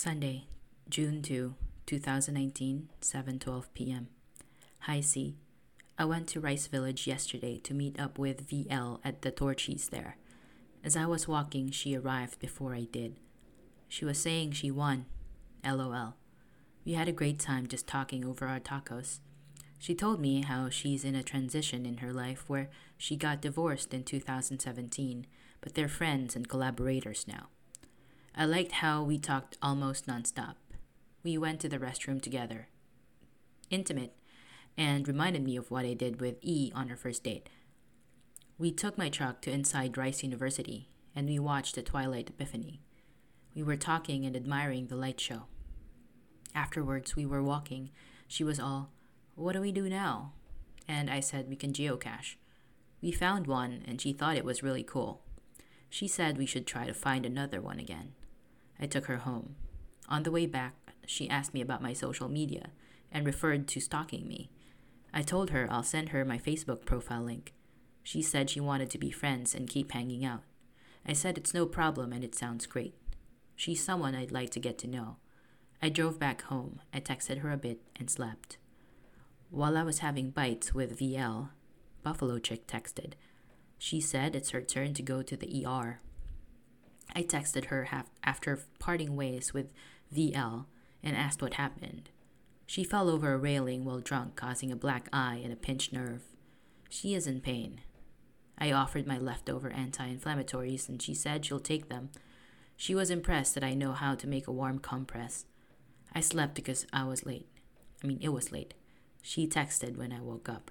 Sunday, June 2, 2019, 7:12 p.m. Hi C. I went to Rice Village yesterday to meet up with VL at the Torchy's there. As I was walking, she arrived before I did. She was saying she won. LOL. We had a great time just talking over our tacos. She told me how she's in a transition in her life where she got divorced in 2017, but they're friends and collaborators now. I liked how we talked almost nonstop. We went to the restroom together. Intimate, and reminded me of what I did with E on our first date. We took my truck to inside Rice University, and we watched the Twilight Epiphany. We were talking and admiring the light show. Afterwards, we were walking. She was all, What do we do now? And I said, We can geocache. We found one, and she thought it was really cool. She said we should try to find another one again. I took her home. On the way back, she asked me about my social media and referred to stalking me. I told her I'll send her my Facebook profile link. She said she wanted to be friends and keep hanging out. I said it's no problem and it sounds great. She's someone I'd like to get to know. I drove back home. I texted her a bit and slept. While I was having bites with VL, Buffalo Chick texted. She said it's her turn to go to the ER. I texted her after parting ways with VL and asked what happened. She fell over a railing while drunk, causing a black eye and a pinched nerve. She is in pain. I offered my leftover anti inflammatories and she said she'll take them. She was impressed that I know how to make a warm compress. I slept because I was late. I mean, it was late. She texted when I woke up.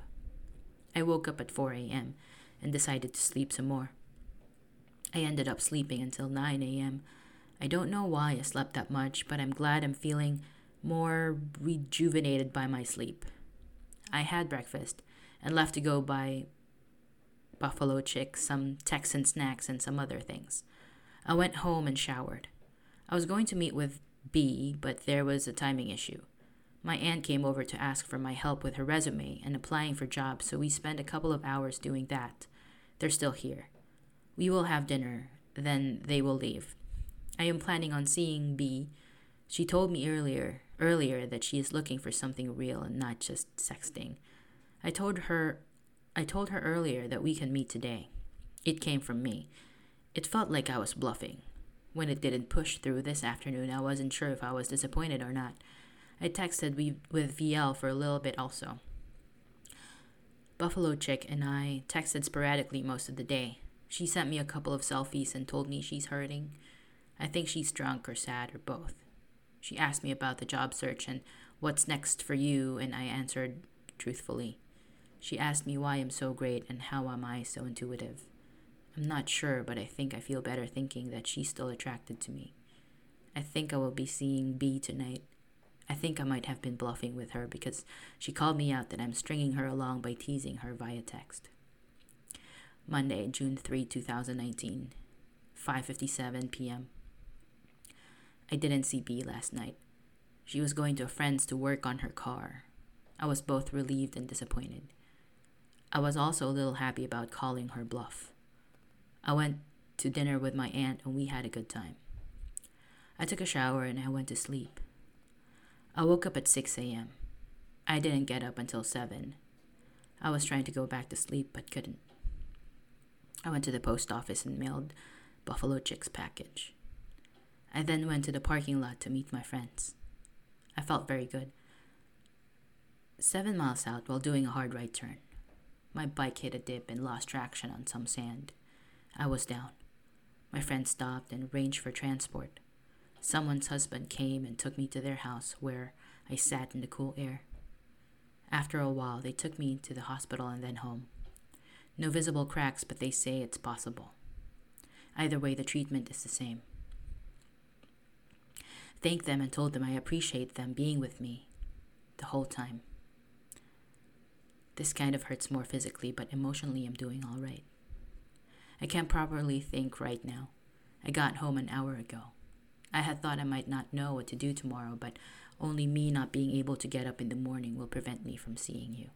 I woke up at 4 a.m. and decided to sleep some more. I ended up sleeping until 9 a.m. I don't know why I slept that much, but I'm glad I'm feeling more rejuvenated by my sleep. I had breakfast and left to go buy buffalo chick, some Texan snacks, and some other things. I went home and showered. I was going to meet with B, but there was a timing issue. My aunt came over to ask for my help with her resume and applying for jobs, so we spent a couple of hours doing that. They're still here. We will have dinner, then they will leave. I am planning on seeing B. She told me earlier earlier that she is looking for something real and not just sexting. I told her I told her earlier that we can meet today. It came from me. It felt like I was bluffing. When it didn't push through this afternoon, I wasn't sure if I was disappointed or not. I texted with VL for a little bit also. Buffalo Chick and I texted sporadically most of the day. She sent me a couple of selfies and told me she's hurting. I think she's drunk or sad or both. She asked me about the job search and what's next for you, and I answered truthfully. She asked me why I'm so great and how am I so intuitive. I'm not sure, but I think I feel better thinking that she's still attracted to me. I think I will be seeing B tonight. I think I might have been bluffing with her because she called me out that I'm stringing her along by teasing her via text. Monday, June 3, 2019, 5:57 p.m. I didn't see B last night. She was going to a friend's to work on her car. I was both relieved and disappointed. I was also a little happy about calling her bluff. I went to dinner with my aunt and we had a good time. I took a shower and I went to sleep. I woke up at 6 a.m. I didn't get up until 7. I was trying to go back to sleep but couldn't. I went to the post office and mailed Buffalo Chick's package. I then went to the parking lot to meet my friends. I felt very good. Seven miles out while doing a hard right turn, my bike hit a dip and lost traction on some sand. I was down. My friend stopped and arranged for transport. Someone's husband came and took me to their house where I sat in the cool air. After a while, they took me to the hospital and then home. No visible cracks, but they say it's possible. Either way, the treatment is the same. Thanked them and told them I appreciate them being with me the whole time. This kind of hurts more physically, but emotionally, I'm doing all right. I can't properly think right now. I got home an hour ago. I had thought I might not know what to do tomorrow, but only me not being able to get up in the morning will prevent me from seeing you.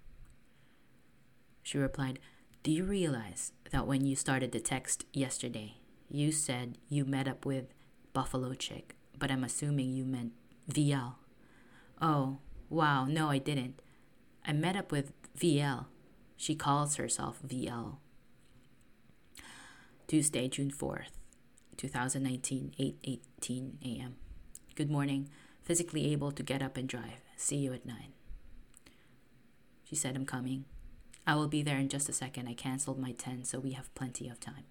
She replied, do you realize that when you started the text yesterday, you said you met up with Buffalo Chick, but I'm assuming you meant VL. Oh, wow, no, I didn't. I met up with VL. She calls herself VL. Tuesday, June 4th, 2019, 8:18 a.m. Good morning. Physically able to get up and drive. See you at 9. She said I'm coming. I will be there in just a second. I canceled my 10, so we have plenty of time.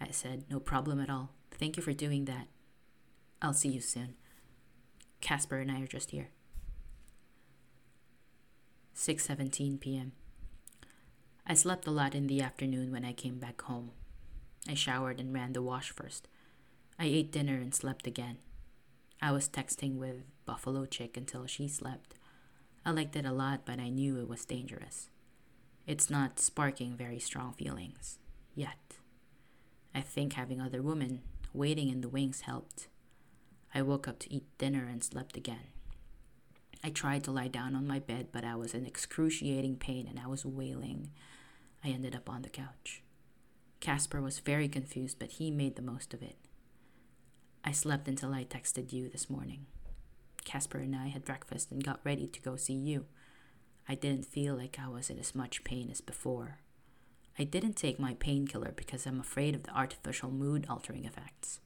I said, No problem at all. Thank you for doing that. I'll see you soon. Casper and I are just here. 6:17 p.m. I slept a lot in the afternoon when I came back home. I showered and ran the wash first. I ate dinner and slept again. I was texting with Buffalo Chick until she slept. I liked it a lot, but I knew it was dangerous. It's not sparking very strong feelings yet. I think having other women waiting in the wings helped. I woke up to eat dinner and slept again. I tried to lie down on my bed, but I was in excruciating pain and I was wailing. I ended up on the couch. Casper was very confused, but he made the most of it. I slept until I texted you this morning. Casper and I had breakfast and got ready to go see you. I didn't feel like I was in as much pain as before. I didn't take my painkiller because I'm afraid of the artificial mood altering effects.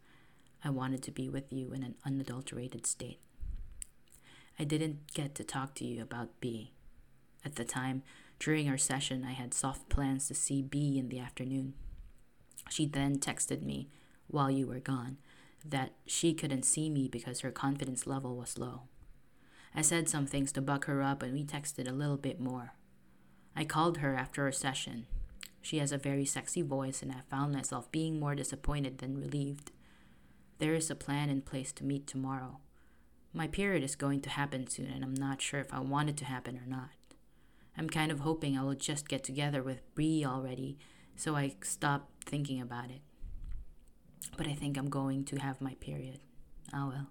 I wanted to be with you in an unadulterated state. I didn't get to talk to you about B. At the time, during our session, I had soft plans to see B in the afternoon. She then texted me while you were gone that she couldn't see me because her confidence level was low. I said some things to buck her up and we texted a little bit more. I called her after our session. She has a very sexy voice, and I found myself being more disappointed than relieved. There is a plan in place to meet tomorrow. My period is going to happen soon, and I'm not sure if I want it to happen or not. I'm kind of hoping I will just get together with Bree already, so I stop thinking about it. But I think I'm going to have my period. Oh well.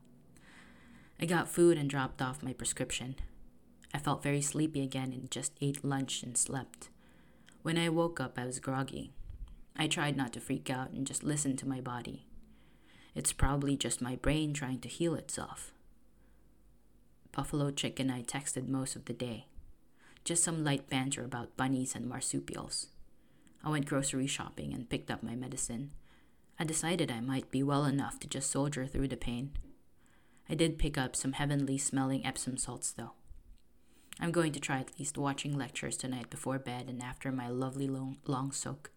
I got food and dropped off my prescription. I felt very sleepy again and just ate lunch and slept. When I woke up, I was groggy. I tried not to freak out and just listen to my body. It's probably just my brain trying to heal itself. Buffalo Chick and I texted most of the day. Just some light banter about bunnies and marsupials. I went grocery shopping and picked up my medicine. I decided I might be well enough to just soldier through the pain. I did pick up some heavenly smelling Epsom salts, though. I'm going to try at least watching lectures tonight before bed and after my lovely long, long soak.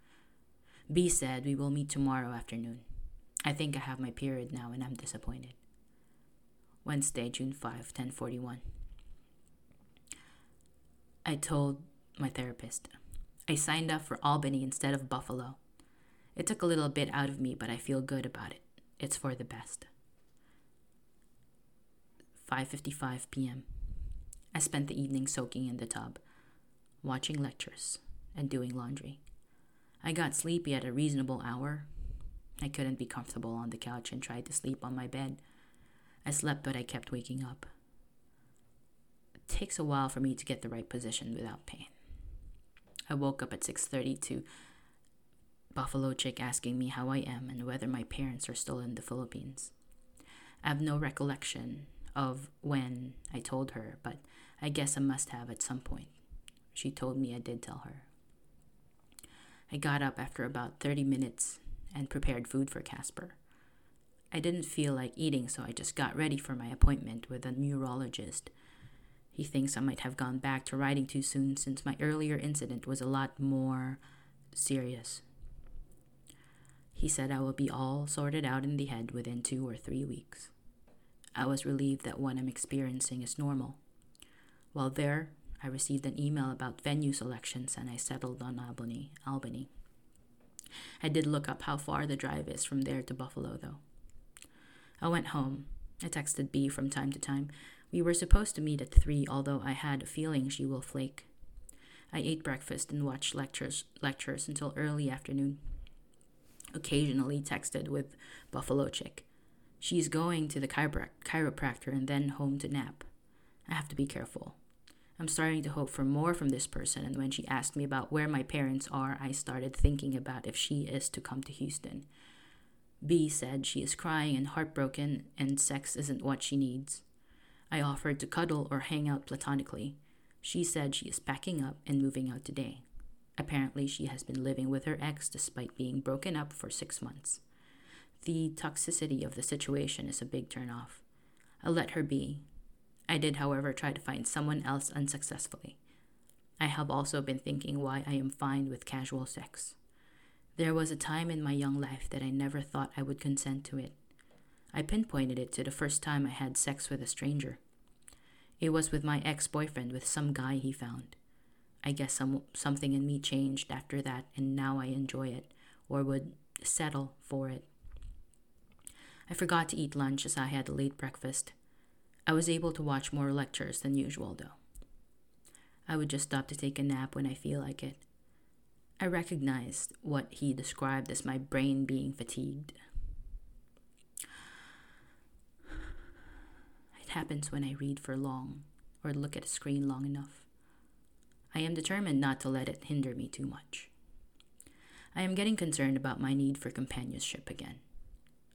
B said we will meet tomorrow afternoon. I think I have my period now and I'm disappointed. Wednesday, June 5, 1041. I told my therapist. I signed up for Albany instead of Buffalo. It took a little bit out of me, but I feel good about it. It's for the best. 5:55 p.m. I spent the evening soaking in the tub, watching lectures, and doing laundry. I got sleepy at a reasonable hour. I couldn't be comfortable on the couch and tried to sleep on my bed. I slept, but I kept waking up. It takes a while for me to get the right position without pain. I woke up at 6:30 to Buffalo Chick asking me how I am and whether my parents are still in the Philippines. I have no recollection of when I told her, but I guess I must have at some point. She told me I did tell her. I got up after about 30 minutes and prepared food for Casper. I didn't feel like eating, so I just got ready for my appointment with a neurologist. He thinks I might have gone back to riding too soon since my earlier incident was a lot more serious. He said I will be all sorted out in the head within two or three weeks. I was relieved that what I'm experiencing is normal. While there, I received an email about venue selections and I settled on Albany. Albany. I did look up how far the drive is from there to Buffalo, though. I went home. I texted B from time to time. We were supposed to meet at 3, although I had a feeling she will flake. I ate breakfast and watched lectures, lectures until early afternoon. Occasionally texted with Buffalo Chick. She's going to the chiro- chiropractor and then home to nap. I have to be careful. I'm starting to hope for more from this person, and when she asked me about where my parents are, I started thinking about if she is to come to Houston. B said she is crying and heartbroken and sex isn't what she needs. I offered to cuddle or hang out platonically. She said she is packing up and moving out today. Apparently, she has been living with her ex despite being broken up for six months. The toxicity of the situation is a big turnoff. I let her be. I did, however, try to find someone else unsuccessfully. I have also been thinking why I am fine with casual sex. There was a time in my young life that I never thought I would consent to it. I pinpointed it to the first time I had sex with a stranger. It was with my ex boyfriend with some guy he found. I guess some, something in me changed after that, and now I enjoy it, or would settle for it. I forgot to eat lunch as I had a late breakfast. I was able to watch more lectures than usual, though. I would just stop to take a nap when I feel like it. I recognized what he described as my brain being fatigued. It happens when I read for long or look at a screen long enough. I am determined not to let it hinder me too much. I am getting concerned about my need for companionship again.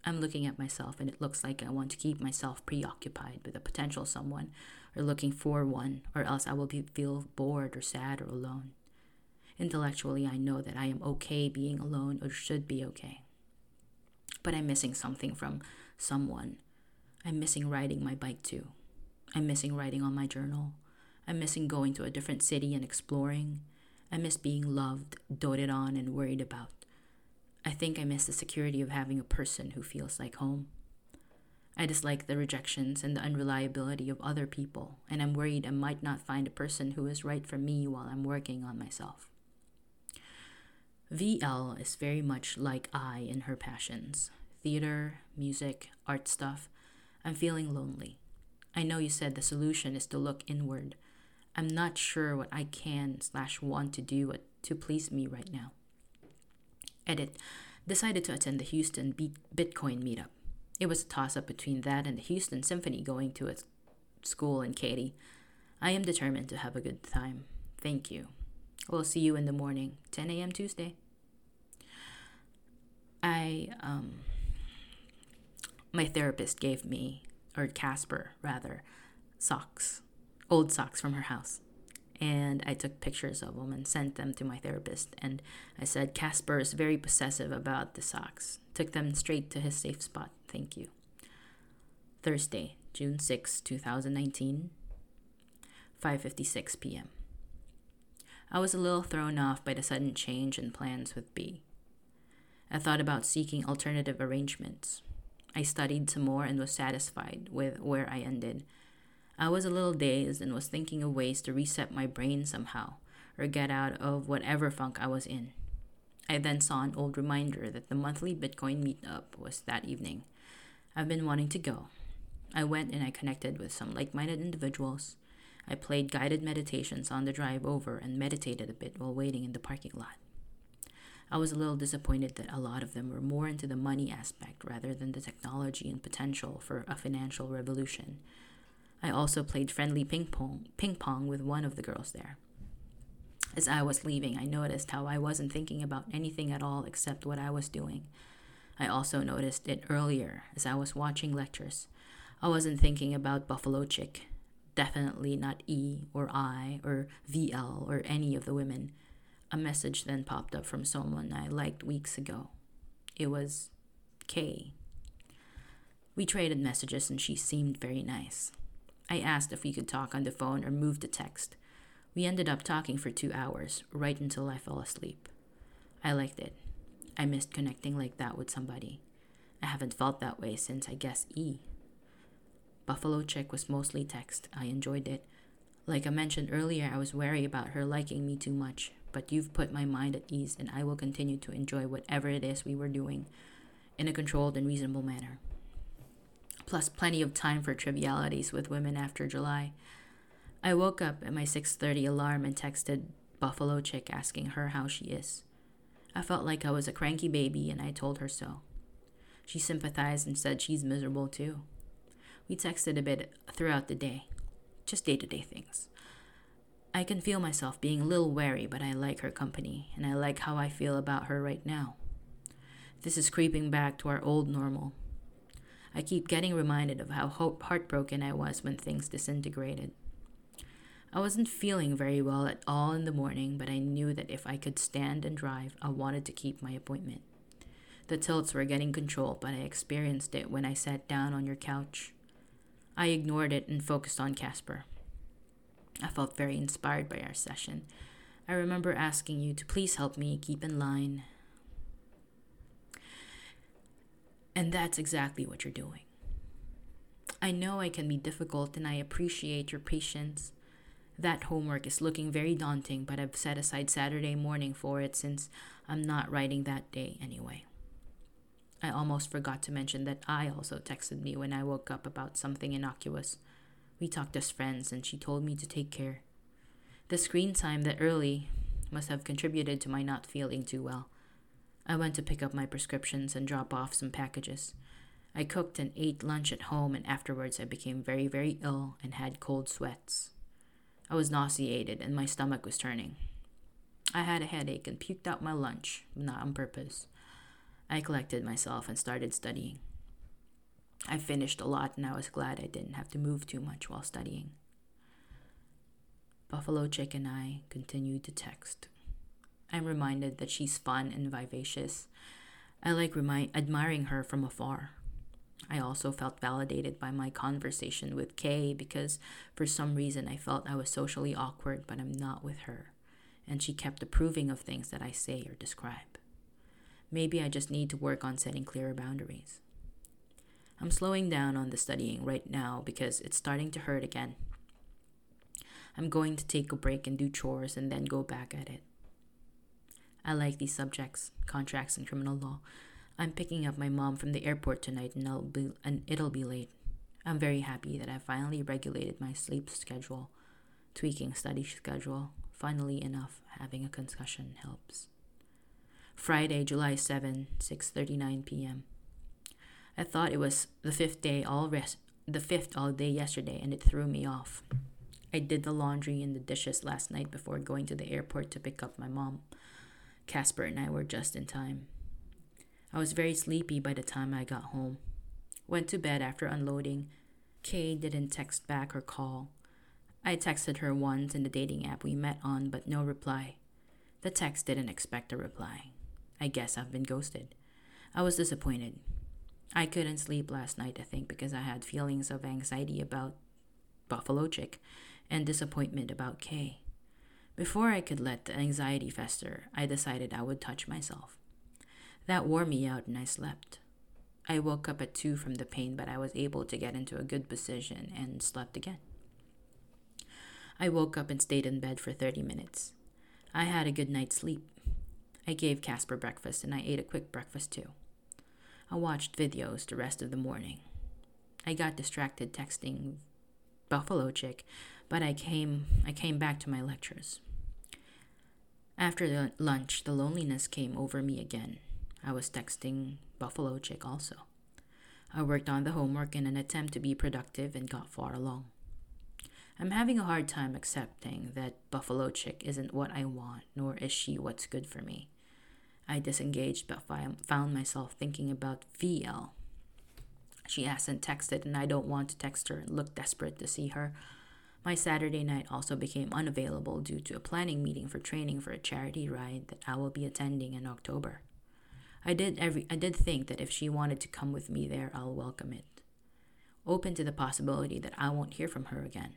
I'm looking at myself and it looks like I want to keep myself preoccupied with a potential someone or looking for one, or else I will be, feel bored or sad or alone. Intellectually, I know that I am okay being alone or should be okay. But I'm missing something from someone. I'm missing riding my bike too. I'm missing writing on my journal. I'm missing going to a different city and exploring. I miss being loved, doted on, and worried about. I think I miss the security of having a person who feels like home. I dislike the rejections and the unreliability of other people, and I'm worried I might not find a person who is right for me while I'm working on myself. VL is very much like I in her passions theater, music, art stuff. I'm feeling lonely. I know you said the solution is to look inward. I'm not sure what I can slash want to do uh, to please me right now. Edit. Decided to attend the Houston Bitcoin meetup. It was a toss up between that and the Houston Symphony going to a school in Katy. I am determined to have a good time. Thank you. We'll see you in the morning, 10 a.m. Tuesday. I, um, my therapist gave me, or Casper rather, socks, old socks from her house and I took pictures of them and sent them to my therapist. And I said, Casper is very possessive about the socks. Took them straight to his safe spot. Thank you. Thursday, June 6, 2019, 5:56 p.m. I was a little thrown off by the sudden change in plans with B. I thought about seeking alternative arrangements. I studied some more and was satisfied with where I ended I was a little dazed and was thinking of ways to reset my brain somehow, or get out of whatever funk I was in. I then saw an old reminder that the monthly Bitcoin meetup was that evening. I've been wanting to go. I went and I connected with some like minded individuals. I played guided meditations on the drive over and meditated a bit while waiting in the parking lot. I was a little disappointed that a lot of them were more into the money aspect rather than the technology and potential for a financial revolution. I also played friendly ping pong, ping pong with one of the girls there. As I was leaving, I noticed how I wasn't thinking about anything at all except what I was doing. I also noticed it earlier as I was watching lectures. I wasn't thinking about Buffalo Chick, definitely not E or I or VL or any of the women. A message then popped up from someone I liked weeks ago. It was K. We traded messages and she seemed very nice. I asked if we could talk on the phone or move to text. We ended up talking for two hours, right until I fell asleep. I liked it. I missed connecting like that with somebody. I haven't felt that way since I guess E. Buffalo Chick was mostly text. I enjoyed it. Like I mentioned earlier, I was wary about her liking me too much, but you've put my mind at ease, and I will continue to enjoy whatever it is we were doing in a controlled and reasonable manner plus plenty of time for trivialities with women after July. I woke up at my 6:30 alarm and texted Buffalo Chick asking her how she is. I felt like I was a cranky baby and I told her so. She sympathized and said she's miserable too. We texted a bit throughout the day, just day-to-day things. I can feel myself being a little wary, but I like her company and I like how I feel about her right now. This is creeping back to our old normal. I keep getting reminded of how heartbroken I was when things disintegrated. I wasn't feeling very well at all in the morning, but I knew that if I could stand and drive, I wanted to keep my appointment. The tilts were getting control, but I experienced it when I sat down on your couch. I ignored it and focused on Casper. I felt very inspired by our session. I remember asking you to please help me keep in line. And that's exactly what you're doing. I know I can be difficult and I appreciate your patience. That homework is looking very daunting, but I've set aside Saturday morning for it since I'm not writing that day anyway. I almost forgot to mention that I also texted me when I woke up about something innocuous. We talked as friends, and she told me to take care. The screen time that early must have contributed to my not feeling too well. I went to pick up my prescriptions and drop off some packages. I cooked and ate lunch at home, and afterwards I became very, very ill and had cold sweats. I was nauseated and my stomach was turning. I had a headache and puked out my lunch, not on purpose. I collected myself and started studying. I finished a lot and I was glad I didn't have to move too much while studying. Buffalo Chick and I continued to text. I'm reminded that she's fun and vivacious. I like remi- admiring her from afar. I also felt validated by my conversation with Kay because for some reason I felt I was socially awkward, but I'm not with her. And she kept approving of things that I say or describe. Maybe I just need to work on setting clearer boundaries. I'm slowing down on the studying right now because it's starting to hurt again. I'm going to take a break and do chores and then go back at it. I like these subjects, contracts and criminal law. I'm picking up my mom from the airport tonight and, I'll be, and it'll be late. I'm very happy that I finally regulated my sleep schedule. Tweaking study schedule. Finally enough, having a concussion helps. Friday, July 7, 6:39 p.m. I thought it was the fifth day all rest the fifth all day yesterday and it threw me off. I did the laundry and the dishes last night before going to the airport to pick up my mom. Casper and I were just in time. I was very sleepy by the time I got home. Went to bed after unloading. Kay didn't text back or call. I texted her once in the dating app we met on, but no reply. The text didn't expect a reply. I guess I've been ghosted. I was disappointed. I couldn't sleep last night, I think, because I had feelings of anxiety about Buffalo Chick and disappointment about Kay. Before I could let the anxiety fester, I decided I would touch myself. That wore me out and I slept. I woke up at 2 from the pain, but I was able to get into a good position and slept again. I woke up and stayed in bed for 30 minutes. I had a good night's sleep. I gave Casper breakfast and I ate a quick breakfast too. I watched videos the rest of the morning. I got distracted texting Buffalo Chick, but I came I came back to my lectures. After the lunch, the loneliness came over me again. I was texting Buffalo Chick also. I worked on the homework in an attempt to be productive and got far along. I'm having a hard time accepting that Buffalo Chick isn't what I want, nor is she what's good for me. I disengaged but found myself thinking about VL. She hasn't texted, and I don't want to text her and look desperate to see her. My Saturday night also became unavailable due to a planning meeting for training for a charity ride that I will be attending in October. I did every I did think that if she wanted to come with me there, I'll welcome it. Open to the possibility that I won't hear from her again.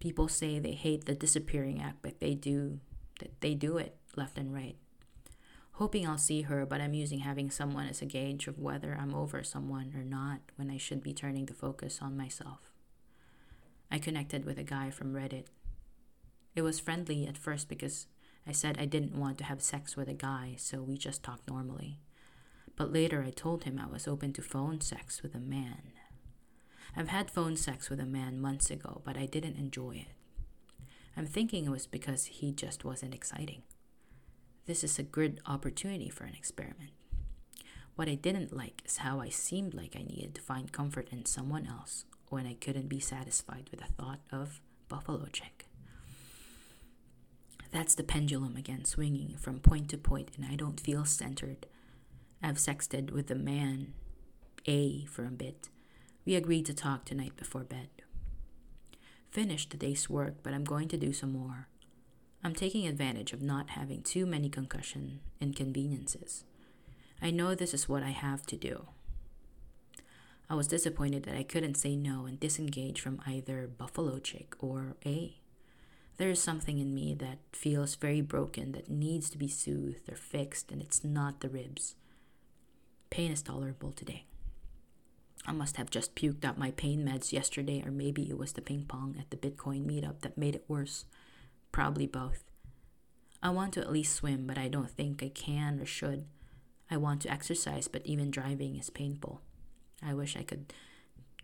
People say they hate the disappearing act, but they do that they do it left and right hoping I'll see her, but I'm using having someone as a gauge of whether I'm over someone or not when I should be turning the focus on myself. I connected with a guy from Reddit. It was friendly at first because I said I didn't want to have sex with a guy, so we just talked normally. But later I told him I was open to phone sex with a man. I've had phone sex with a man months ago, but I didn't enjoy it. I'm thinking it was because he just wasn't exciting. This is a good opportunity for an experiment. What I didn't like is how I seemed like I needed to find comfort in someone else when I couldn't be satisfied with the thought of Buffalo Chick. That's the pendulum again swinging from point to point, and I don't feel centered. I've sexted with the man A for a bit. We agreed to talk tonight before bed. Finished the day's work, but I'm going to do some more. I'm taking advantage of not having too many concussion inconveniences. I know this is what I have to do. I was disappointed that I couldn't say no and disengage from either Buffalo Chick or A. There is something in me that feels very broken that needs to be soothed or fixed, and it's not the ribs. Pain is tolerable today. I must have just puked out my pain meds yesterday, or maybe it was the ping pong at the Bitcoin meetup that made it worse. Probably both. I want to at least swim, but I don't think I can or should. I want to exercise, but even driving is painful. I wish I could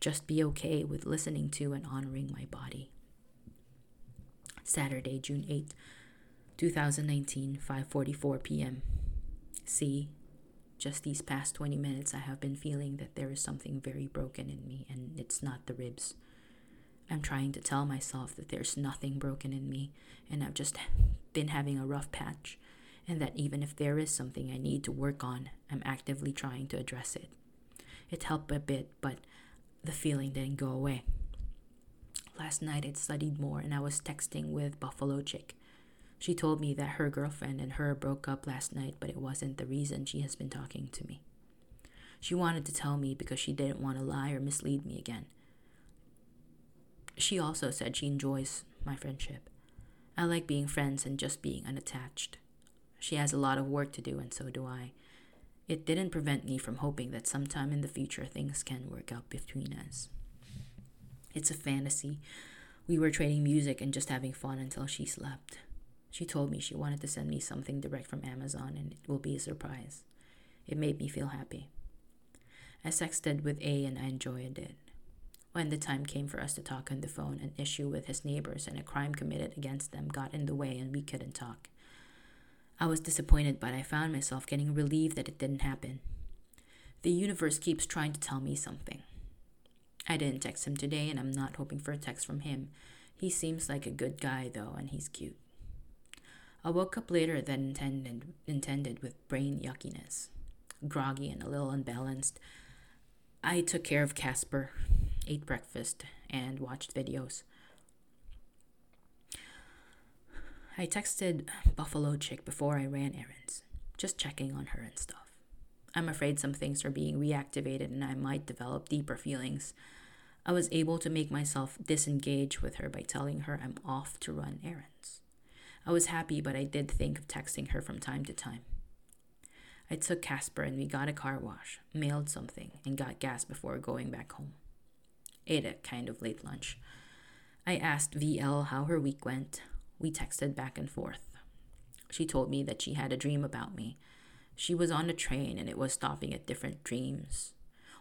just be okay with listening to and honoring my body. Saturday, June 8, 2019, 5:44 p.m. See, just these past 20 minutes I have been feeling that there is something very broken in me and it's not the ribs. I'm trying to tell myself that there's nothing broken in me and I've just been having a rough patch and that even if there is something I need to work on, I'm actively trying to address it. It helped a bit, but the feeling didn't go away. Last night I'd studied more and I was texting with Buffalo Chick. She told me that her girlfriend and her broke up last night, but it wasn't the reason she has been talking to me. She wanted to tell me because she didn't want to lie or mislead me again. She also said she enjoys my friendship. I like being friends and just being unattached. She has a lot of work to do, and so do I. It didn't prevent me from hoping that sometime in the future things can work out between us. It's a fantasy. We were trading music and just having fun until she slept. She told me she wanted to send me something direct from Amazon and it will be a surprise. It made me feel happy. I sexted with A and I enjoyed it. When the time came for us to talk on the phone, an issue with his neighbors and a crime committed against them got in the way and we couldn't talk. I was disappointed, but I found myself getting relieved that it didn't happen. The universe keeps trying to tell me something. I didn't text him today, and I'm not hoping for a text from him. He seems like a good guy, though, and he's cute. I woke up later than intended, intended with brain yuckiness, groggy and a little unbalanced. I took care of Casper, ate breakfast, and watched videos. I texted Buffalo Chick before I ran errands, just checking on her and stuff. I'm afraid some things are being reactivated and I might develop deeper feelings. I was able to make myself disengage with her by telling her I'm off to run errands. I was happy, but I did think of texting her from time to time. I took Casper and we got a car wash, mailed something, and got gas before going back home. Ate a kind of late lunch. I asked VL how her week went. We texted back and forth. She told me that she had a dream about me she was on a train and it was stopping at different dreams.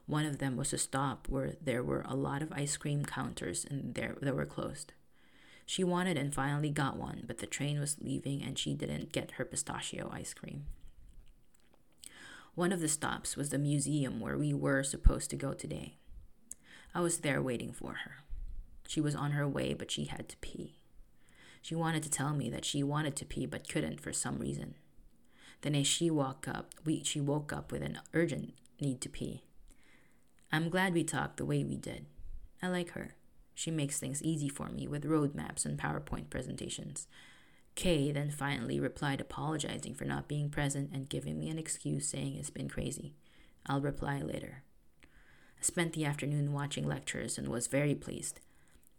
One of them was a stop where there were a lot of ice cream counters and there they were closed. She wanted and finally got one, but the train was leaving and she didn't get her pistachio ice cream. One of the stops was the museum where we were supposed to go today. I was there waiting for her. She was on her way, but she had to pee. She wanted to tell me that she wanted to pee but couldn't for some reason. Then as she woke up, we, she woke up with an urgent need to pee. I'm glad we talked the way we did. I like her. She makes things easy for me with roadmaps and PowerPoint presentations. Kay then finally replied apologizing for not being present and giving me an excuse saying it's been crazy. I'll reply later. I spent the afternoon watching lectures and was very pleased.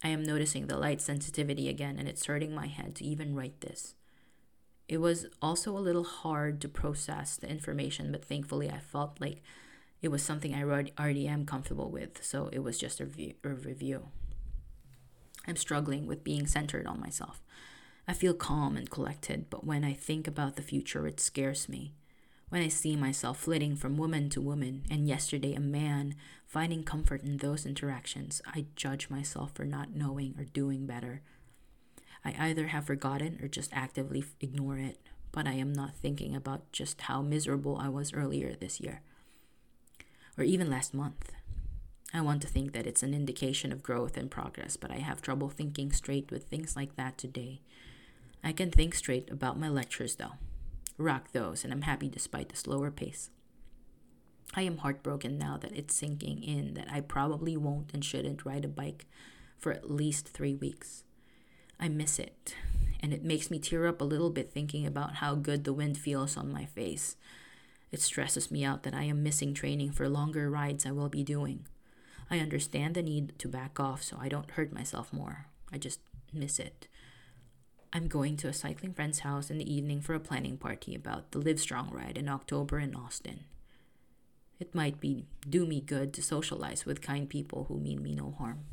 I am noticing the light sensitivity again and it's hurting my head to even write this. It was also a little hard to process the information, but thankfully I felt like it was something I already am comfortable with, so it was just a review. I'm struggling with being centered on myself. I feel calm and collected, but when I think about the future, it scares me. When I see myself flitting from woman to woman, and yesterday a man, finding comfort in those interactions, I judge myself for not knowing or doing better. I either have forgotten or just actively ignore it, but I am not thinking about just how miserable I was earlier this year, or even last month. I want to think that it's an indication of growth and progress, but I have trouble thinking straight with things like that today. I can think straight about my lectures though. Rock those, and I'm happy despite the slower pace. I am heartbroken now that it's sinking in that I probably won't and shouldn't ride a bike for at least three weeks. I miss it, and it makes me tear up a little bit thinking about how good the wind feels on my face. It stresses me out that I am missing training for longer rides I will be doing. I understand the need to back off so I don't hurt myself more. I just miss it. I'm going to a cycling friend's house in the evening for a planning party about the Livestrong ride in October in Austin. It might be do me good to socialize with kind people who mean me no harm.